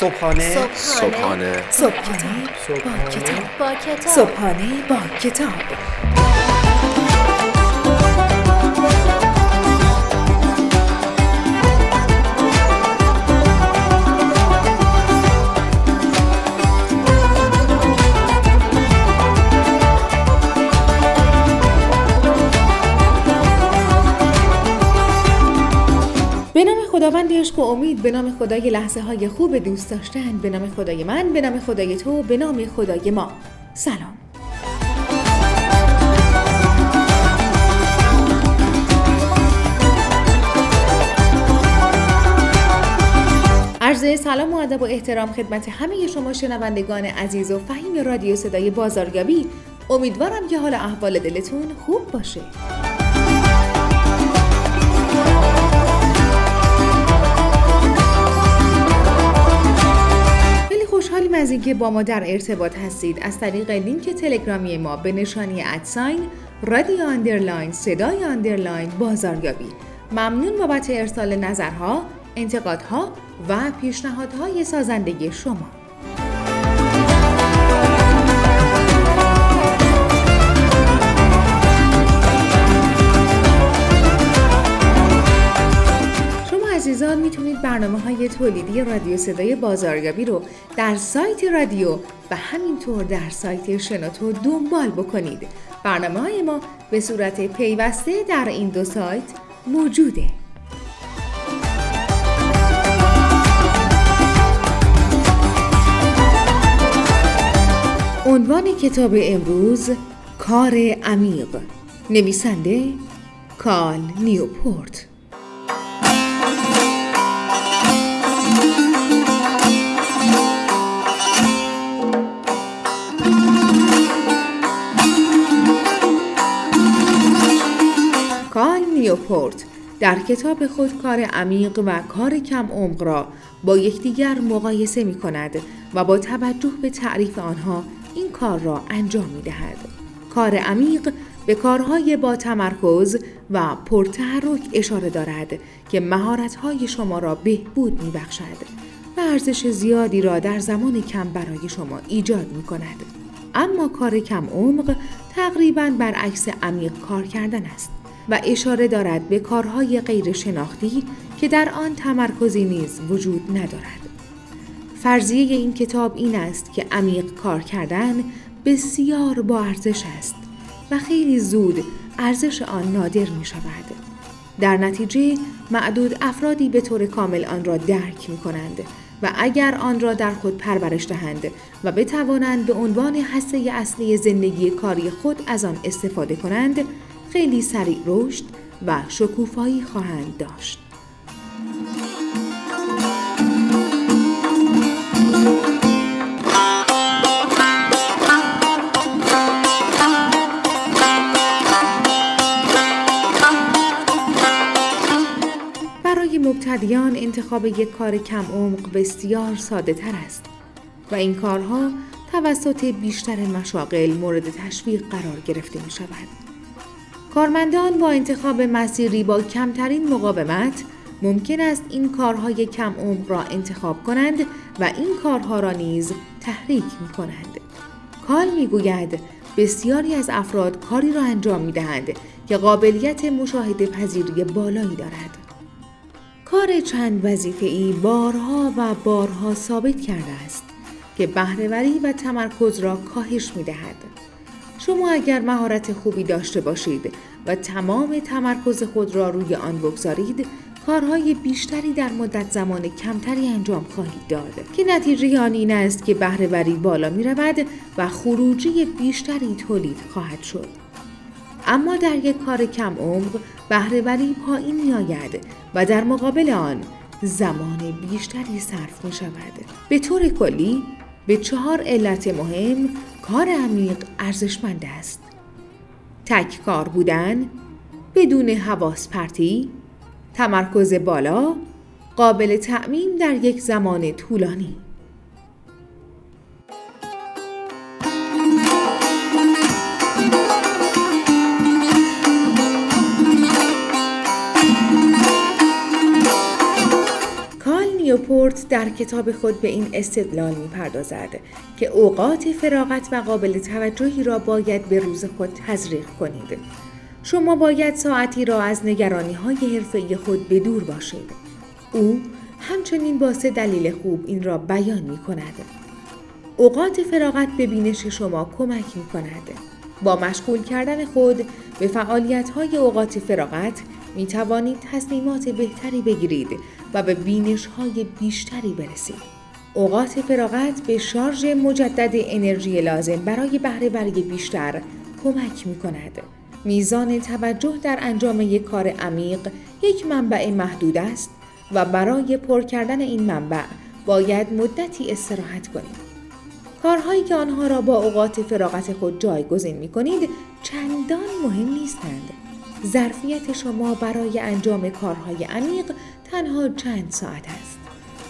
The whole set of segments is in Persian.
صبحانه. صبحانه. صبحانه. با کتاب. با کتاب. صبحانه با کتاب. خداوند عشق و امید به نام خدای لحظه های خوب دوست داشتن به نام خدای من به نام خدای تو به نام خدای ما. سلام. عرض سلام و ادب و احترام خدمت همه شما شنوندگان عزیز و فهیم رادیو صدای بازاریابی. امیدوارم که حال احوال دلتون خوب باشه. خوشحالیم از اینکه با ما در ارتباط هستید از طریق لینک تلگرامی ما به نشانی at sign رادیو underline صدای underline بازاریابی. ممنون بابت ارسال نظرها انتقادها و پیشنهادهای سازنده‌ی شما. برنامه های تولیدی رادیو صدای بازاریابی رو در سایت رادیو و همینطور در سایت شنوتو دنبال بکنید. برنامه های ما به صورت پیوسته در این دو سایت موجوده. عنوان کتاب امروز کار عمیق نویسنده کال نیوپورت نیوپورت در کتاب خود کار عمیق و کار کم عمق را با یکدیگر مقایسه می کند و با توجه به تعریف آنها این کار را انجام می دهد. کار عمیق به کارهای با تمرکز و پرتحرک اشاره دارد که مهارت‌های شما را بهبود می بخشد و ارزش زیادی را در زمان کم برای شما ایجاد می کند. اما کار کم عمق تقریبا برعکس عمیق کار کردن است و اشاره دارد به کارهای غیر شناختی که در آن تمرکزی نیز وجود ندارد. فرضیه این کتاب این است که عمیق کار کردن بسیار با ارزش است و خیلی زود ارزش آن نادر می شود. در نتیجه معدود افرادی به طور کامل آن را درک می کنند و اگر آن را در خود پرورش دهند و بتوانند به عنوان حسه اصلی زندگی کاری خود از آن استفاده کنند خیلی سریع رشد و شکوفایی خواهند داشت. برای مبتدیان انتخاب یک کار کم عمق بسیار ساده تر است و این کارها توسط بیشتر مشاغل مورد تشویق قرار گرفته می شود. کارمندان با انتخاب مسیری با کمترین مقاومت ممکن است این کارهای کم عمق را انتخاب کنند و این کارها را نیز تحریک می کنند. کال می گوید بسیاری از افراد کاری را انجام می دهند که قابلیت مشاهده پذیری بالایی دارد. کار چند وظیفه‌ای بارها و بارها ثابت کرده است که بهرهوری و تمرکز را کاهش می دهد. شما اگر مهارت خوبی داشته باشید و تمام تمرکز خود را روی آن بگذارید کارهای بیشتری در مدت زمان کمتری انجام خواهید داد که نتیجه آن این است که بهرهوری بالا می رود و خروجی بیشتری تولید خواهد شد. اما در یک کار کم عمق بهرهوری پایین می آید و در مقابل آن زمان بیشتری صرف می شود. به طور کلی به چهار علت مهم کار عمیق ارزشمند است. تک کار بودن، بدون حواس پرتی، تمرکز بالا، قابل تعمیم در یک زمان طولانی. نیوپورت در کتاب خود به این استدلال می‌پردازد که اوقات فراغت و قابل توجهی را باید به روز خود تزریق کنید. شما باید ساعتی را از نگرانی های حرفه خود به دور باشید. او همچنین با سه دلیل خوب این را بیان می کند. اوقات فراغت به بینش شما کمک می کند. با مشغول کردن خود به فعالیت های اوقات فراغت می توانید تصمیمات بهتری بگیرید و به بینش های بیشتری برسید. اوقات فراغت به شارژ مجدد انرژی لازم برای بهره بری بیشتر کمک می کند. میزان توجه در انجام یک کار عمیق یک منبع محدود است و برای پر کردن این منبع باید مدتی استراحت کنید. کارهایی که آنها را با اوقات فراغت خود جایگزین می کنید چندان مهم نیستند. ظرفیت شما برای انجام کارهای عمیق تنها چند ساعت است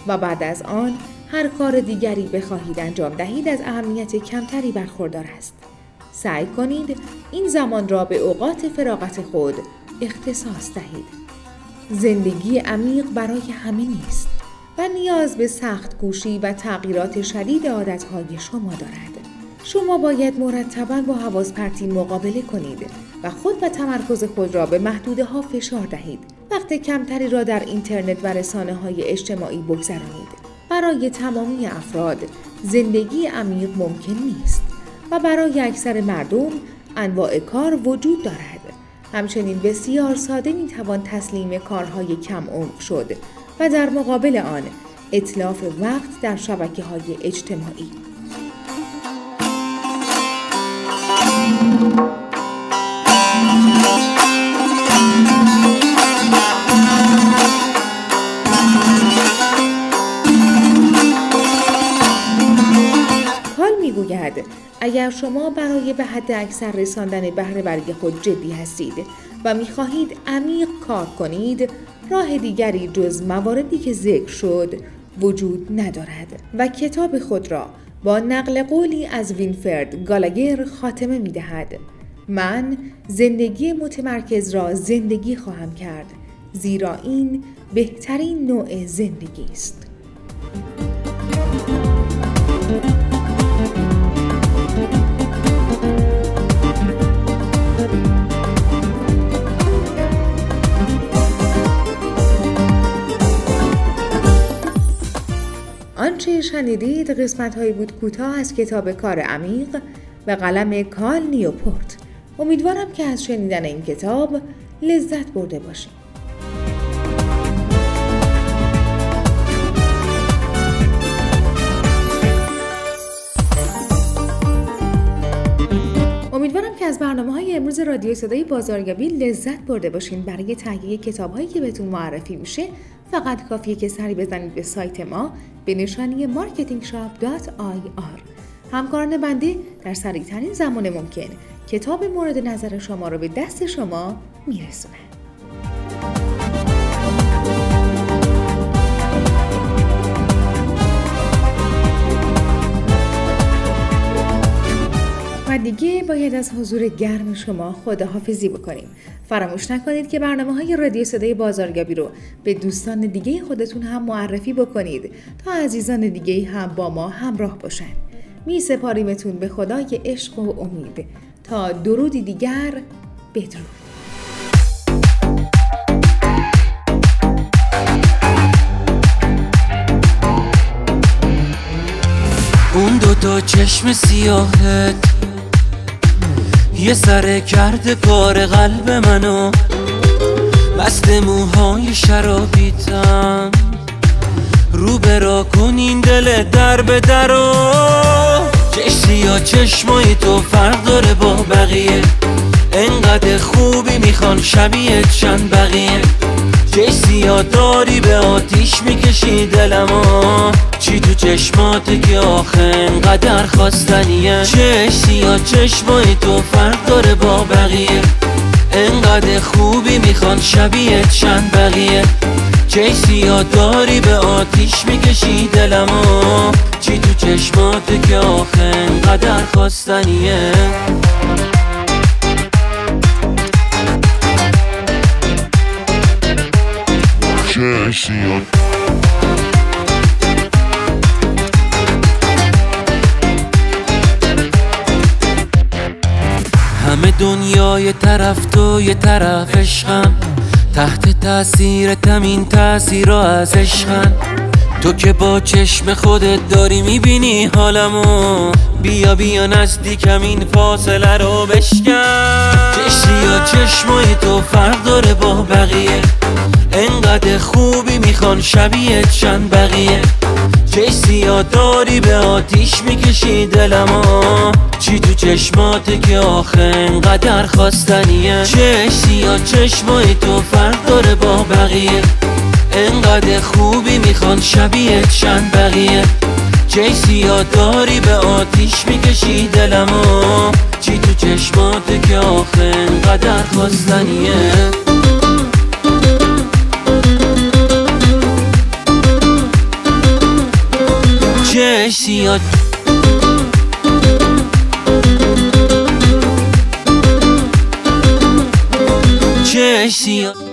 و بعد از آن هر کار دیگری بخواهید انجام دهید از اهمیت کمتری برخوردار است. سعی کنید این زمان را به اوقات فراغت خود اختصاص دهید. زندگی عمیق برای همه نیست و نیاز به سخت گوشی و تغییرات شدید عادتهای شما دارد. شما باید مرتبا با حواظ پرتی مقابله کنید و خود و تمرکز خود را به محدوده ها فشار دهید. وقت کمتری را در اینترنت و رسانه های اجتماعی بگذرانید. برای تمامی افراد زندگی عمیق ممکن نیست و برای اکثر مردم انواع کار وجود دارد. همچنین بسیار ساده می توان تسلیم کارهای کم عمق شد و در مقابل آن اطلاف وقت در شبکه های اجتماعی. می‌گوید اگر شما برای به حد اکثر رساندن بهره برگ خود جدی هستید و می‌خواهید عمیق کار کنید راه دیگری جز مواردی که ذکر شد وجود ندارد و کتاب خود را با نقل قولی از وینفرد گالاگر خاتمه می دهد. من زندگی متمرکز را زندگی خواهم کرد زیرا این بهترین نوع زندگی است. آنچه شنیدید قسمت هایی بود کوتاه از کتاب کار عمیق و قلم کال نیوپورت. امیدوارم که از شنیدن این کتاب لذت برده باشید. امیدوارم که از برنامه های امروز رادیو صدای بازاریابی لذت برده باشین. برای تهیه کتاب هایی که بهتون معرفی میشه فقط کافیه که سری بزنید به سایت ما به نشانی marketingshop.ir همکاران بنده در سریعترین زمان ممکن کتاب مورد نظر شما را به دست شما میرسونند. و دیگه باید از حضور گرم شما خداحافظی بکنیم. فراموش نکنید که برنامه های رادیو صدای بازارگابی رو به دوستان دیگه خودتون هم معرفی بکنید تا عزیزان دیگه هم با ما همراه باشن. می سپاریمتون به خدای عشق و امید. تا درودی دیگر بدرود. اون دوتا چشم سیاهت یه سر کرده کار قلب منو مست موهای شرابیتم. رو برا کنین دل در به درو چشی یا چشمای تو فرق داره با بقیه. انقدر خوبی می‌خوان شبیه چند بقیه. چه سیاه داری به آتیش می‌کشی دلمو. چی تو چشمات که آخه انقدر خواستنیه؟ چش سیاه چشمای تو فرق داره با بقیه. انقدر خوبی می‌خوان شبیه چند بقیه. چه سیاه داری به آتیش می‌کشی دلمو. چی تو چشمات که آخه انقدر خواستنیه؟ دنیای طرف تو یه طرف عشقم. تحت تاثیر تمین تاثیر از عشقم. تو که با چشم خودت داری می‌بینی حالمو. بیا بیا نزدیکم این فاصله رو بشکن. چشی یا چشمای تو فرق داره با بقیه. انقدر خوبی می‌خوان شبیه چند بقیه. چه سیاه به آتیش می‌کشی دلمو؟ چی تو چشماته که آخه انقدر خواستنیه چه سیاه چشمای تو فرق داره با بقیه؟ انقدر خوبی می‌خوان شبیه چند بقیه؟ چه سیاه به آتیش می‌کشی دلمو؟ چی تو چشماته که آخه انقدر خواستنیه چه سیاه چه سیاه